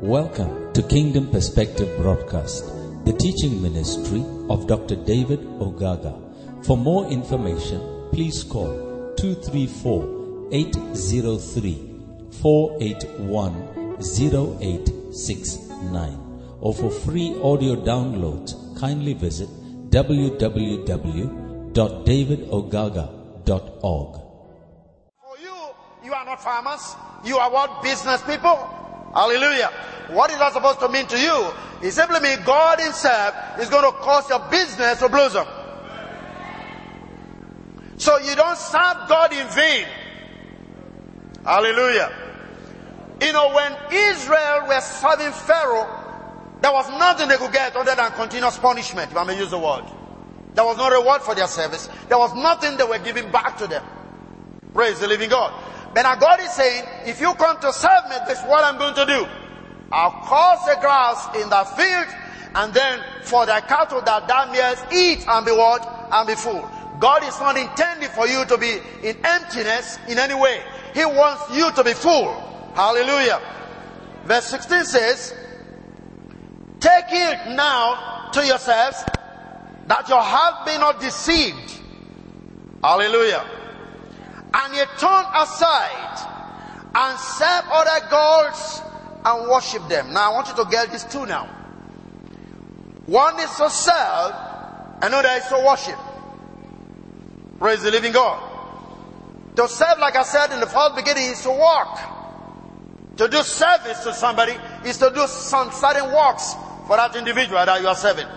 Welcome to Kingdom Perspective Broadcast, the teaching ministry of Dr. David Ogaga. For more information, please call 234 803 481 0869 or for free audio downloads, kindly visit www.davidogaga.org. For you, you are not farmers. You are what? Business people. Hallelujah. What is that supposed to mean to you? It simply means God himself is going to cause your business to blossom. So you don't serve God in vain. Hallelujah. You know, when Israel were serving Pharaoh, there was nothing they could get other than continuous punishment, if I may use the word. There was no reward for their service. There was nothing they were giving back to them. Praise the living God. But now God is saying, if you come to serve me, this is what I'm going to do. I'll cause the grass in the field, and then for the cattle that thou mayest eat and be what? And be full. God is not intending for you to be in emptiness in any way. He wants you to be full. Hallelujah. Verse 16 says, Take it now to yourselves that your heart be not deceived. Hallelujah. And ye turn aside and serve other gods and worship them. Now I want you to get these two now. One is to serve, another is to worship. Praise the living God. To serve, like I said in the first beginning, is to work. To do service to somebody is to do some certain works for that individual that you are serving.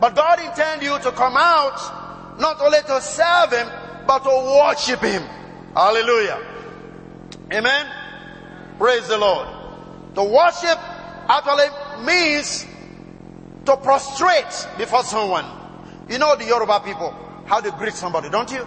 But God intends you to come out not only to serve Him, but to worship Him. Hallelujah. Amen. Praise the Lord. To worship actually means to prostrate before someone. You know the Yoruba people, how they greet somebody, don't you?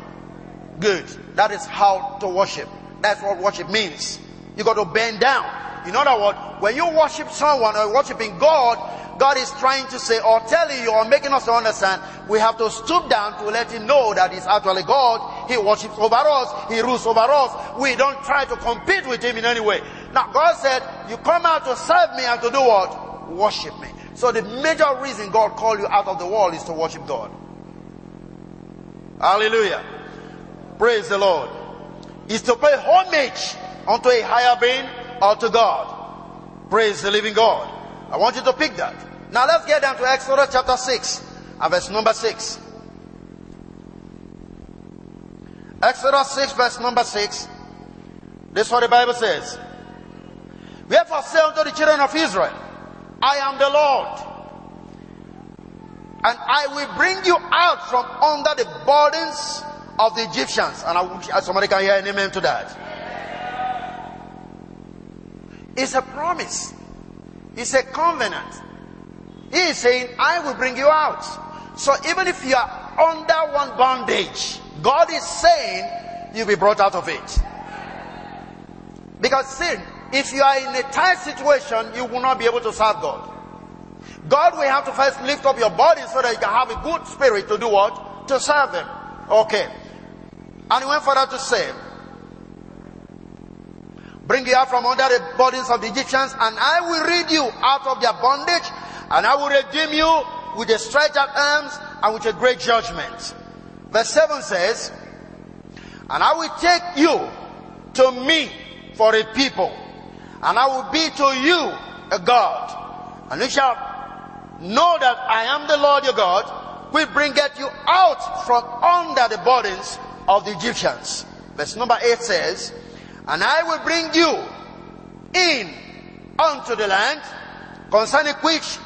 Good. That is how to worship. That's what worship means. You got to bend down. In other words, when you worship someone or worshiping God, God is trying to say or telling you or making us understand we have to stoop down to let him know that he's actually God. He worships over us. He rules over us. We don't try to compete with him in any way. Now God said, you come out to serve me and to do what? Worship me. So the major reason God called you out of the world is to worship God. Hallelujah. Praise the Lord. Is to pay homage unto a higher being or to God. Praise the living God. I want you to pick that. Now let's get down to Exodus chapter 6 and verse number 6. Exodus 6 verse number 6. This is what the Bible says. Wherefore say unto the children of Israel, I am the Lord. And I will bring you out from under the burdens of the Egyptians. And I somebody can hear an amen to that. It's a promise. It's a covenant. He is saying, I will bring you out. So even if you are under one bondage, God is saying you'll be brought out of it. Because sin, if you are in a tight situation, you will not be able to serve God. God will have to first lift up your body so that you can have a good spirit to do what? To serve Him. Okay. And he went further to say, Bring you out from under the burdens of the Egyptians, and I will rid you out of their bondage, and I will redeem you with a stretched out arms and with a great judgment. Verse 7 says, And I will take you to me for a people, and I will be to you a God. And you shall know that I am the Lord your God, will bringeth you out from under the burdens of the Egyptians. Verse number 8 says, And I will bring you in unto the land concerning which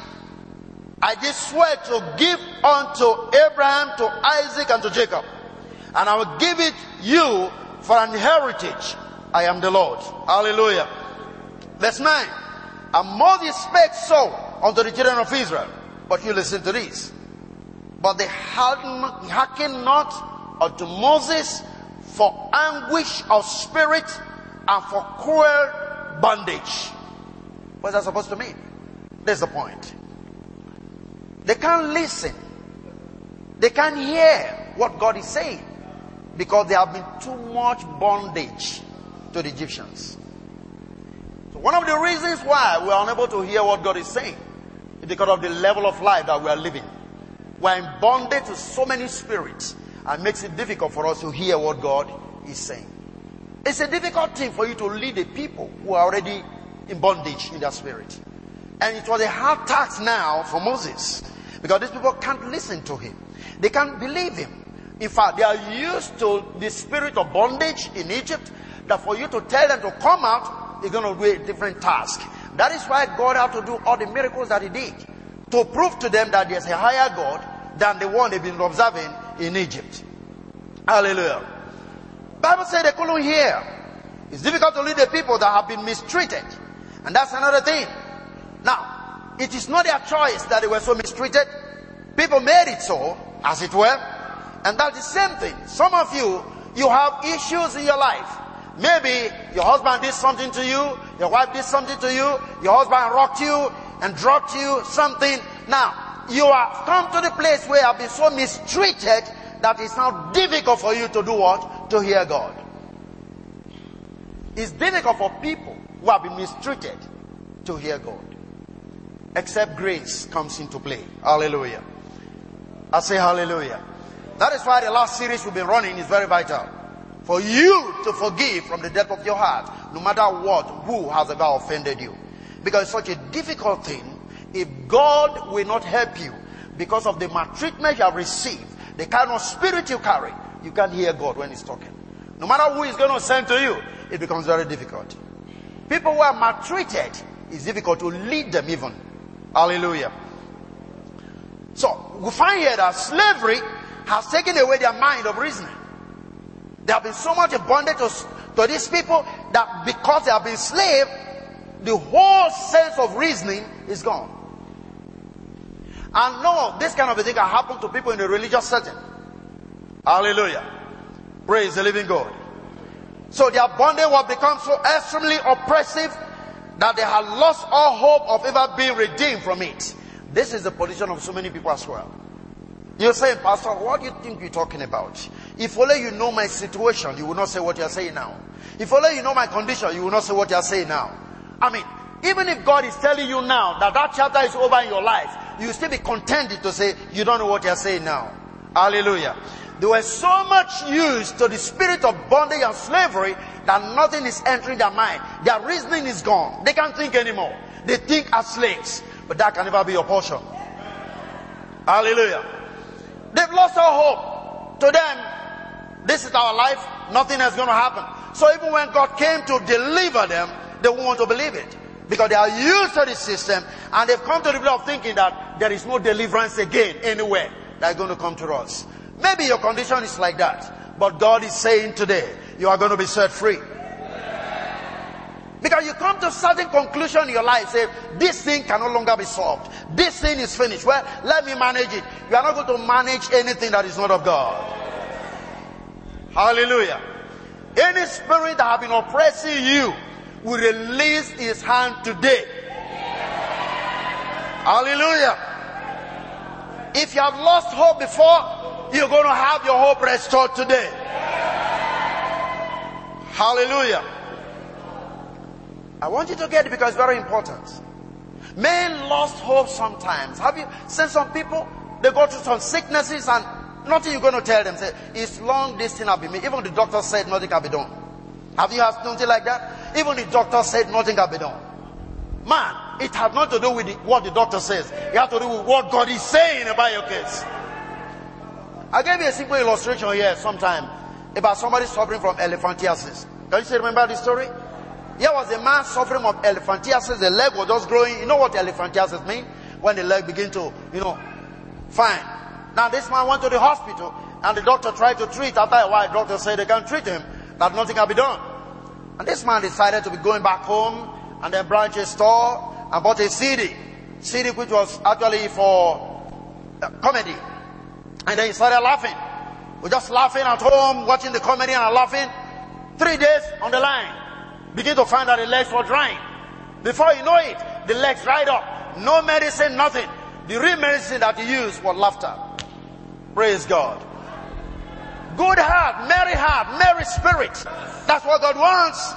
I did swear to give unto Abraham, to Isaac, and to Jacob. And I will give it you for an heritage. I am the Lord. Hallelujah. Verse 9. And Moses spake so unto the children of Israel. But you listen to this. But they hearkened not unto Moses for anguish of spirit and for cruel bondage. What's that supposed to mean? There's the point. They can't listen. They can't hear what God is saying because there have been too much bondage to the Egyptians. One of the reasons why we are unable to hear what God is saying is because of the level of life that we are living. We're in bondage to so many spirits and makes it difficult for us to hear what God is saying. It's a difficult thing for you to lead the people who are already in bondage in their spirit. And it was a hard task now for Moses because these people can't listen to him. They can't believe him. In fact, they are used to the spirit of bondage in Egypt that for you to tell them to come out is going to be a different task. That is why God had to do all the miracles that he did to prove to them that there's a higher God than the one they've been observing in Egypt. Hallelujah. Bible said they couldn't hear. It's difficult to lead the people that have been mistreated. And that's another thing. Now, it is not their choice that they were so mistreated. People made it so, as it were. And that's the same thing. Some of you, you have issues in your life. Maybe your husband did something to you, your wife did something to you, your husband rocked you and dropped you something. Now, you have come to the place where you have been so mistreated that it's now difficult for you to do what? To hear God. It's difficult for people who have been mistreated to hear God. Except grace comes into play. Hallelujah. I say hallelujah. That is why the last series we've been running is very vital. For you to forgive from the depth of your heart, no matter what, who has ever offended you. Because it's such a difficult thing if God will not help you because of the maltreatment you have received, the kind of spirit you carry, you can't hear God when He's talking. No matter who is going to send to you, it becomes very difficult. People who are maltreated, it's difficult to lead them even. Hallelujah. So, we find here that slavery has taken away their mind of reasoning. They have been so much bonded to, to these people that because they have been slave, the whole sense of reasoning is gone. And no, this kind of a thing can happen to people in a religious setting. Hallelujah. Praise the living God. So their bondage will become so extremely oppressive that they have lost all hope of ever being redeemed from it. This is the position of so many people as well. You're saying, Pastor, what do you think you're talking about? If only you know my situation, you will not say what you're saying now. If only you know my condition, you will not say what you're saying now. I mean, even if God is telling you now that that chapter is over in your life, you still be contented to say you don't know what you're saying now. Hallelujah. They were so much used to the spirit of bondage and slavery that nothing is entering their mind. Their reasoning is gone. They can't think anymore. They think as slaves. But that can never be your portion. Hallelujah. They've lost all hope. To them, this is our life. Nothing is going to happen. So even when God came to deliver them, they won't want to believe it. Because they are used to the system and they've come to the point of thinking that there is no deliverance again anywhere that's going to come to us. Maybe your condition is like that. But God is saying today, you are going to be set free. Because you come to certain conclusion in your life, say, this thing can no longer be solved. This thing is finished. Well, let me manage it. You are not going to manage anything that is not of God. Hallelujah. Any spirit that have been oppressing you will release his hand today. Hallelujah. If you have lost hope before, you're going to have your hope restored today. Hallelujah. I want you to get it because it's very important. Men lost hope sometimes. Have you seen some people? They go through some sicknesses and nothing you're going to tell them. Say, it's long this thing have been made. Even the doctor said nothing can be done. Have you had something like that? Even the doctor said nothing can be done. Man, it has not to do with the, what the doctor says. It has to do with what God is saying about your case. I gave you a simple illustration here sometime about somebody suffering from elephantiasis. Can you still remember the story? Here was a man suffering from elephantiasis. The leg was just growing. You know what elephantiasis means? When the leg begin to, you know, fine. Now this man went to the hospital and the doctor tried to treat. After a while, the doctor said they can't treat him, that nothing can be done. And this man decided to be going back home and then branch a store and bought a CD. CD which was actually for uh, comedy. And then he started laughing. We're just laughing at home, watching the comedy and laughing. Three days on the line. Begin to find out the legs were drying. Before you know it, the legs dried up. No medicine, nothing. The real medicine that he used was laughter. Praise God. Good heart, merry heart, merry spirit. That's what God wants.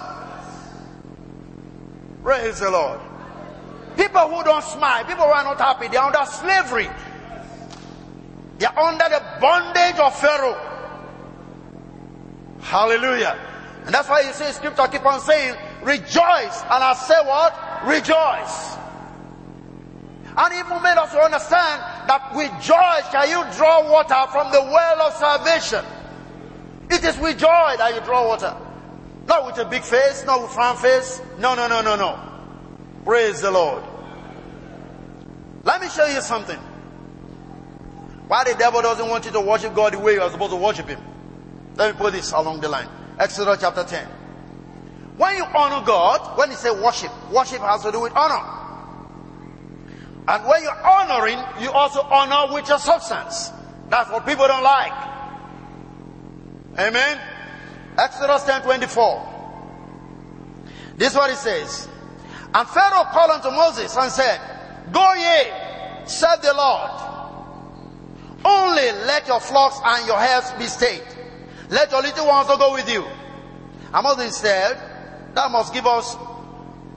Praise the Lord. People who don't smile, people who are not happy, they are under slavery. They are under the bondage of Pharaoh. Hallelujah. And that's why you see scripture keep on saying, rejoice. And I say what? Rejoice. And even made us to understand that with joy shall you draw water from the well of salvation. It is with joy that you draw water. Not with a big face, not with front face. No, no, no, no, no. Praise the Lord. Let me show you something. Why the devil doesn't want you to worship God the way you are supposed to worship Him. Let me put this along the line. Exodus chapter 10. When you honor God, when you say worship, worship has to do with honor. And when you're honoring, you also honor with your substance. That's what people don't like. Amen. Exodus 10 24. This is what it says. And Pharaoh called unto Moses and said, Go ye, serve the Lord. Only let your flocks and your herds be stayed. Let your little ones go with you. And Moses said, Thou must give us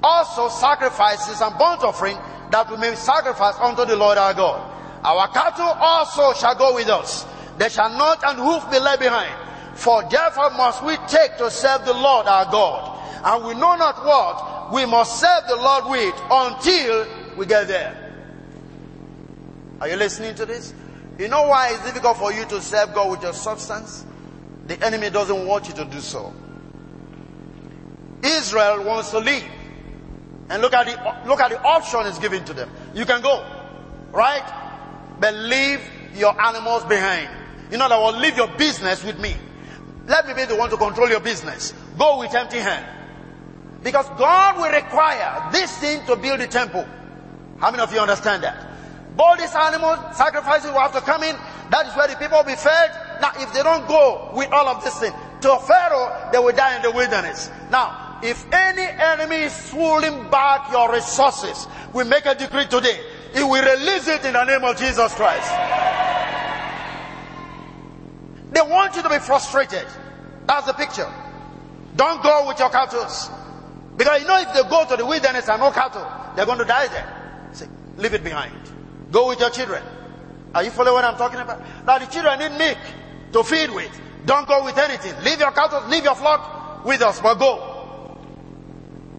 also sacrifices and burnt offering that we may sacrifice unto the Lord our God. Our cattle also shall go with us. They shall not an hoof be left behind. For therefore must we take to serve the Lord our God. And we know not what we must serve the Lord with until we get there. Are you listening to this? You know why it's difficult for you to serve God with your substance? The enemy doesn't want you to do so. Israel wants to leave. And look at the, look at the option is given to them. You can go, right? But leave your animals behind. You know that will leave your business with me. Let me be the one to control your business. Go with empty hand. Because God will require this thing to build the temple. How many of you understand that? All these animals, sacrifices will have to come in. That is where the people will be fed. Now, if they don't go with all of this thing to Pharaoh, they will die in the wilderness. Now, if any enemy is swooling back your resources, we make a decree today. He will release it in the name of Jesus Christ. They want you to be frustrated. That's the picture. Don't go with your cattle. Because you know if they go to the wilderness and no cattle, they're going to die there. Say, leave it behind. Go with your children. Are you following what I'm talking about? Now the children need milk to feed with. Don't go with anything. Leave your cattle, leave your flock with us, but go.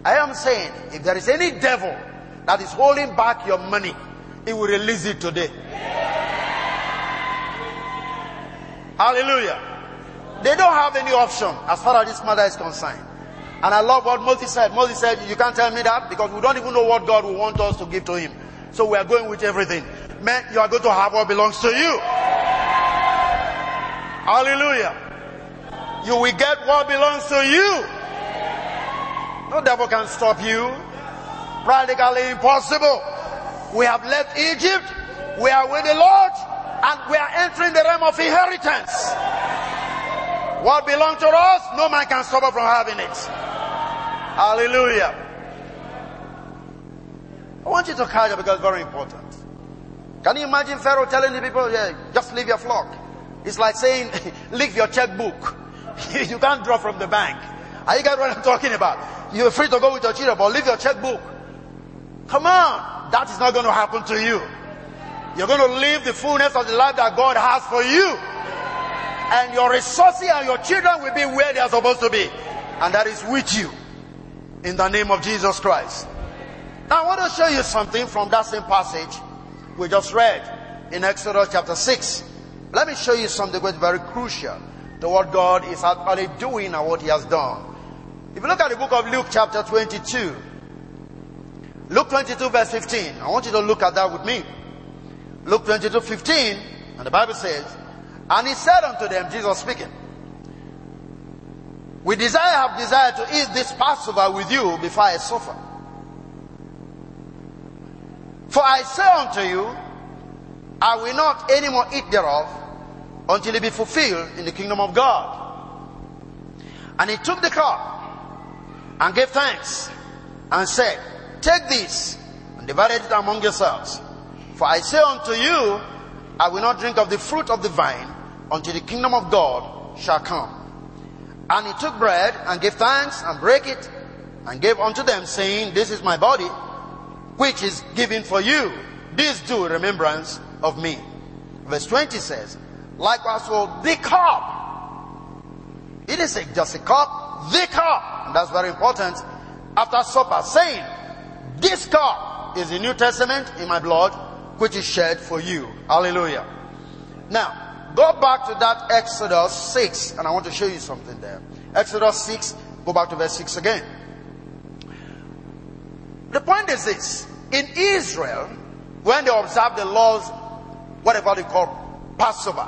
I am saying, if there is any devil that is holding back your money, he will release it today. Hallelujah. They don't have any option as far as this matter is concerned. And I love what Moses said. Moses said, you can't tell me that because we don't even know what God will want us to give to him. So we are going with everything. Man, you are going to have what belongs to you. Hallelujah. You will get what belongs to you. No devil can stop you. Practically impossible. We have left Egypt. We are with the Lord and we are entering the realm of inheritance. What belongs to us, no man can stop us from having it. Hallelujah. I want you to catch it because it's very important. Can you imagine Pharaoh telling the people, yeah, just leave your flock? It's like saying, leave your checkbook. you can't draw from the bank. Are you guys what I'm talking about? You're free to go with your children, but leave your checkbook. Come on. That is not going to happen to you. You're going to live the fullness of the life that God has for you. And your resources and your children will be where they are supposed to be. And that is with you. In the name of Jesus Christ. Now I want to show you something from that same passage we just read in Exodus chapter 6. Let me show you something is very crucial to what God is actually doing and what He has done. If you look at the book of Luke chapter 22, Luke 22 verse 15, I want you to look at that with me. Luke 22 15, and the Bible says, And he said unto them, Jesus speaking, We desire, have desired to eat this Passover with you before I suffer. For I say unto you, I will not any more eat thereof until it be fulfilled in the kingdom of God. And he took the cup and gave thanks and said, Take this and divide it among yourselves. For I say unto you, I will not drink of the fruit of the vine until the kingdom of God shall come. And he took bread and gave thanks and brake it and gave unto them, saying, This is my body, which is given for you. This do remembrance of me. Verse 20 says, Likewise will the cup. It is a, just a cup, And that's very important. After supper, saying, This cup is the New Testament in my blood, which is shed for you. Hallelujah. Now, go back to that Exodus 6, and I want to show you something there. Exodus 6, go back to verse 6 again. The point is this. In Israel, when they observe the laws, whatever they call Passover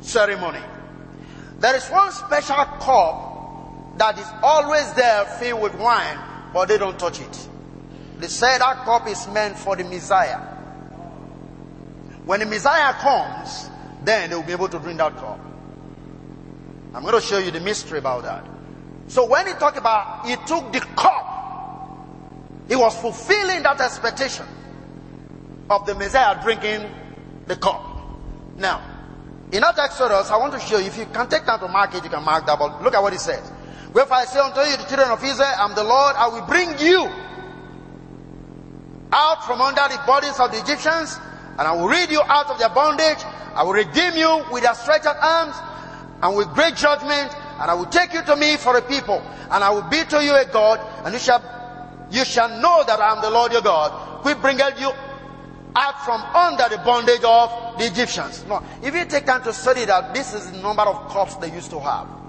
ceremony, there is one special cup that is always there filled with wine, but they don't touch it. They say that cup is meant for the Messiah. When the Messiah comes, then they will be able to drink that cup. I'm going to show you the mystery about that. So when he talked about, he took the cup he was fulfilling that expectation of the Messiah drinking the cup. Now, in that Exodus, I want to show you, if you can take time to mark it, you can mark that, but look at what he says. Wherefore I say unto you, the children of Israel, I'm the Lord, I will bring you out from under the bodies of the Egyptians, and I will rid you out of their bondage, I will redeem you with their stretched arms, and with great judgment, and I will take you to me for a people, and I will be to you a God, and you shall you shall know that I am the Lord your God, which bringeth you out from under the bondage of the Egyptians. Now, if you take time to study that, this is the number of cups they used to have.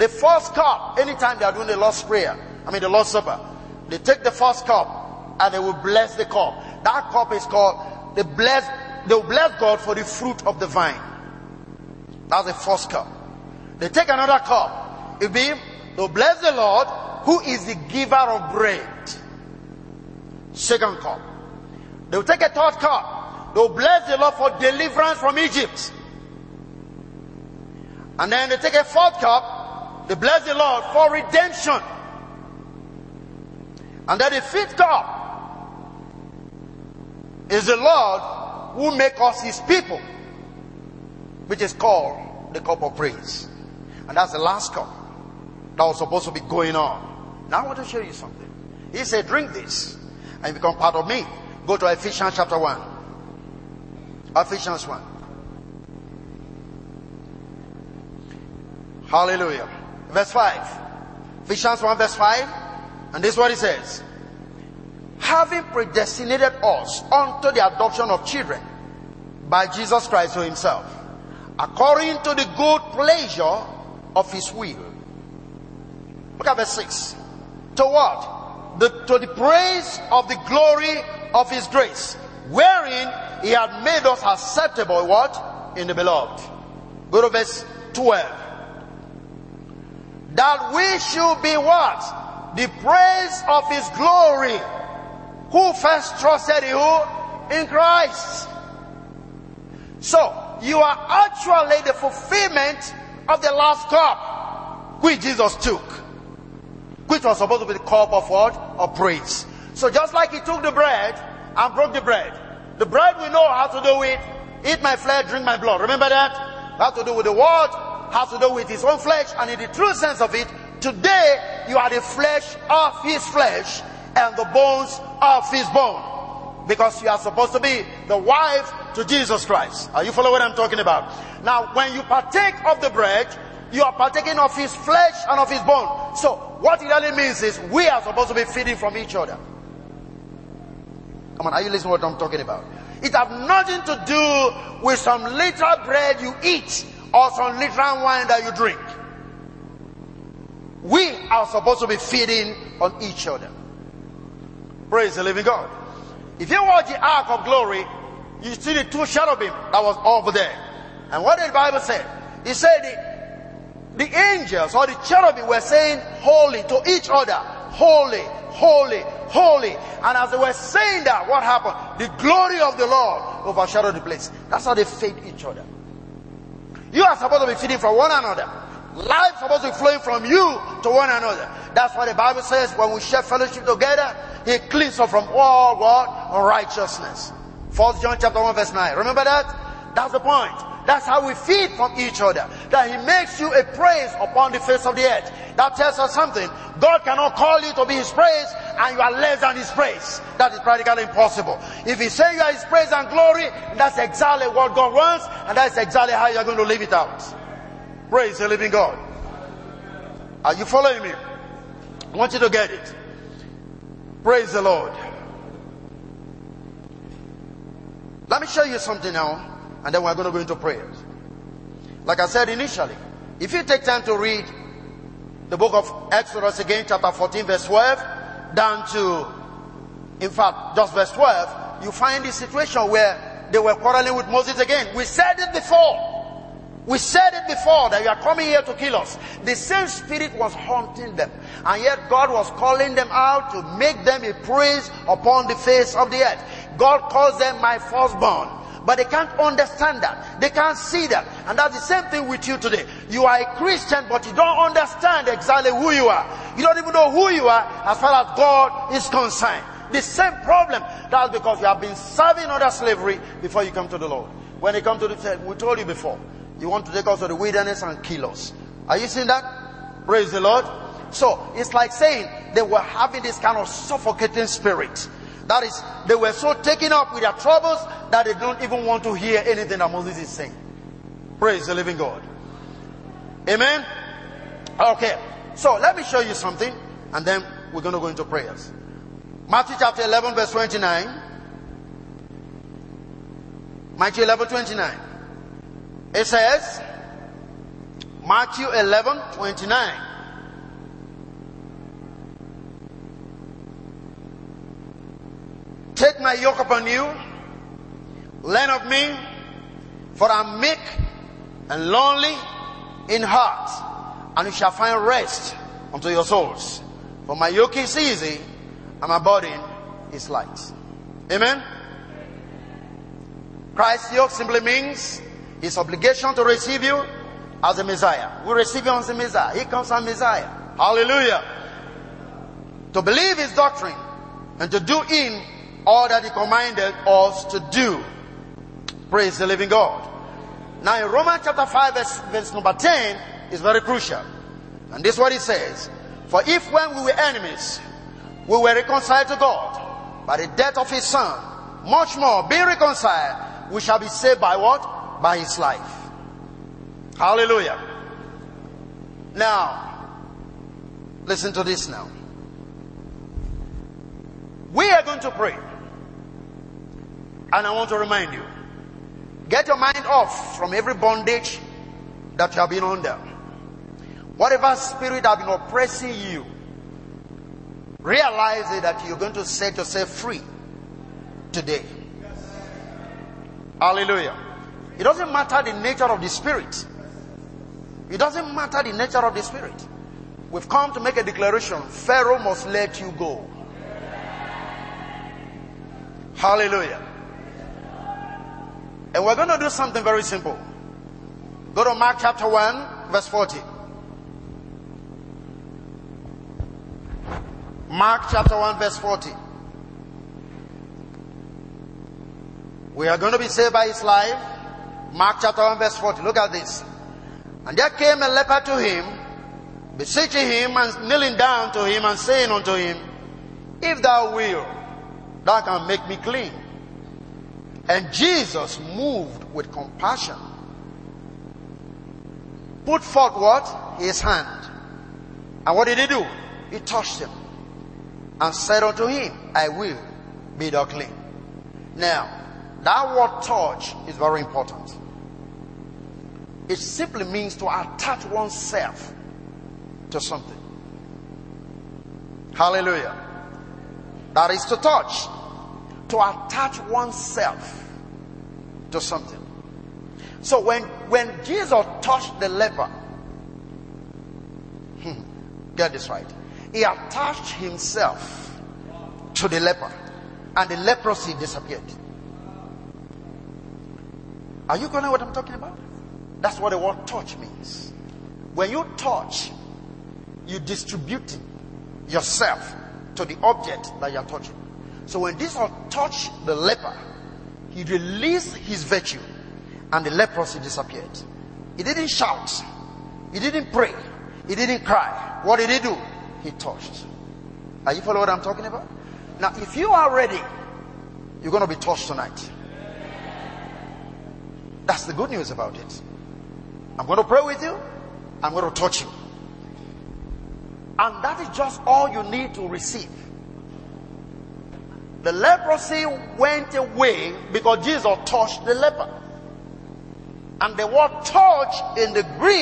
The first cup, anytime they are doing the Lord's Prayer, I mean the Lord's Supper, they take the first cup and they will bless the cup. That cup is called the bless, they will bless God for the fruit of the vine. That's the first cup. They take another cup. It be, they'll bless the Lord who is the giver of bread. Second cup. They'll take a third cup. They'll bless the Lord for deliverance from Egypt. And then they take a fourth cup. They bless the Lord for redemption. And that the fifth cup is the Lord who make us his people, which is called the cup of praise. And that's the last cup that was supposed to be going on. Now I want to show you something. He said, drink this and become part of me. Go to Ephesians chapter 1. Ephesians 1. Hallelujah. Verse 5. Ephesians 1 verse 5. And this is what he says. Having predestinated us unto the adoption of children by Jesus Christ to himself, according to the good pleasure of his will. Look at verse 6. To what? the, to the praise of the glory of his grace, wherein he had made us acceptable what? In the beloved. Go to verse 12. That we should be what? The praise of his glory. Who first trusted you? In Christ. So, you are actually the fulfillment of the last cup which Jesus took which was supposed to be the cup of what? Of praise. So just like he took the bread and broke the bread, the bread we know how to do with eat my flesh, drink my blood. Remember that? How to do with the word, how to do with his own flesh, and in the true sense of it, today you are the flesh of his flesh and the bones of his bone. Because you are supposed to be the wife to Jesus Christ. Are you following what I'm talking about? Now, when you partake of the bread, you are partaking of his flesh and of his bone. So what it really means is we are supposed to be feeding from each other. Come on, are you listening to what I'm talking about? It has nothing to do with some literal bread you eat or some literal wine that you drink. We are supposed to be feeding on each other. Praise the living God. If you watch the Ark of Glory, you see the two cherubim that was over there. And what did the Bible say? He said the angels or the cherubim were saying holy to each other. Holy, holy, holy. And as they were saying that, what happened? The glory of the Lord overshadowed the place. That's how they fed each other. You are supposed to be feeding from one another. Life is supposed to be flowing from you to one another. That's why the Bible says when we share fellowship together, He cleans us from all what? Unrighteousness. First John chapter 1 verse 9. Remember that? That's the point. That's how we feed from each other. That He makes you a praise upon the face of the earth. That tells us something. God cannot call you to be His praise and you are less than His praise. That is practically impossible. If He says you are His praise and glory, that's exactly what God wants and that's exactly how you are going to live it out. Praise the living God. Are you following me? I want you to get it. Praise the Lord. Let me show you something now, and then we're going to go into prayers. Like I said initially, if you take time to read the book of Exodus again, chapter 14, verse 12, down to, in fact, just verse 12, you find the situation where they were quarreling with Moses again. We said it before. We said it before that you are coming here to kill us. The same spirit was haunting them. And yet God was calling them out to make them a praise upon the face of the earth. God calls them my firstborn. But they can't understand that. They can't see that. And that's the same thing with you today. You are a Christian, but you don't understand exactly who you are. You don't even know who you are as far as God is concerned. The same problem. That's because you have been serving under slavery before you come to the Lord. When you come to the, we told you before, you want to take us to the wilderness and kill us. Are you seeing that? Praise the Lord. So, it's like saying they were having this kind of suffocating spirit. That is, they were so taken up with their troubles that they don't even want to hear anything that Moses is saying. Praise the living God. Amen? Okay. So, let me show you something and then we're going to go into prayers. Matthew chapter 11 verse 29. Matthew 11 29. It says, Matthew 11 29. Take my yoke upon you, learn of me, for I'm meek and lonely in heart, and you shall find rest unto your souls. For my yoke is easy and my burden is light. Amen. Christ's yoke simply means his obligation to receive you as a Messiah. We receive him as a Messiah. He comes as a Messiah. Hallelujah. To believe his doctrine and to do in all that he commanded us to do. Praise the living God. Now in Romans chapter 5 verse, verse number 10 is very crucial. And this is what it says. For if when we were enemies, we were reconciled to God by the death of his son, much more being reconciled, we shall be saved by what? By his life. Hallelujah. Now, listen to this now. We are going to pray. And I want to remind you, get your mind off from every bondage that you have been under. Whatever spirit has been oppressing you, realize that you're going to set yourself free today. Hallelujah. It doesn't matter the nature of the spirit. It doesn't matter the nature of the spirit. We've come to make a declaration. Pharaoh must let you go. Hallelujah. And we're going to do something very simple. Go to Mark chapter 1, verse 40. Mark chapter 1, verse 40. We are going to be saved by his life. Mark chapter 1, verse 40. Look at this. And there came a leper to him, beseeching him and kneeling down to him and saying unto him, If thou wilt, thou can make me clean. And Jesus, moved with compassion, put forth what? His hand. And what did he do? He touched him and said unto him, I will be thou clean. Now, that word touch is very important. It simply means to attach oneself to something. Hallelujah. That is to touch. To attach oneself to something. So when, when Jesus touched the leper, get this right. He attached himself to the leper and the leprosy disappeared. Are you going to know what I'm talking about? That's what the word touch means. When you touch, you distribute yourself to the object that you're touching. So when this touched the leper, he released his virtue and the leprosy disappeared. He didn't shout. He didn't pray. He didn't cry. What did he do? He touched. Are you following what I'm talking about? Now, if you are ready, you're going to be touched tonight. That's the good news about it. I'm going to pray with you. I'm going to touch you. And that is just all you need to receive. The leprosy went away because Jesus touched the leper. And the word touch in the Greek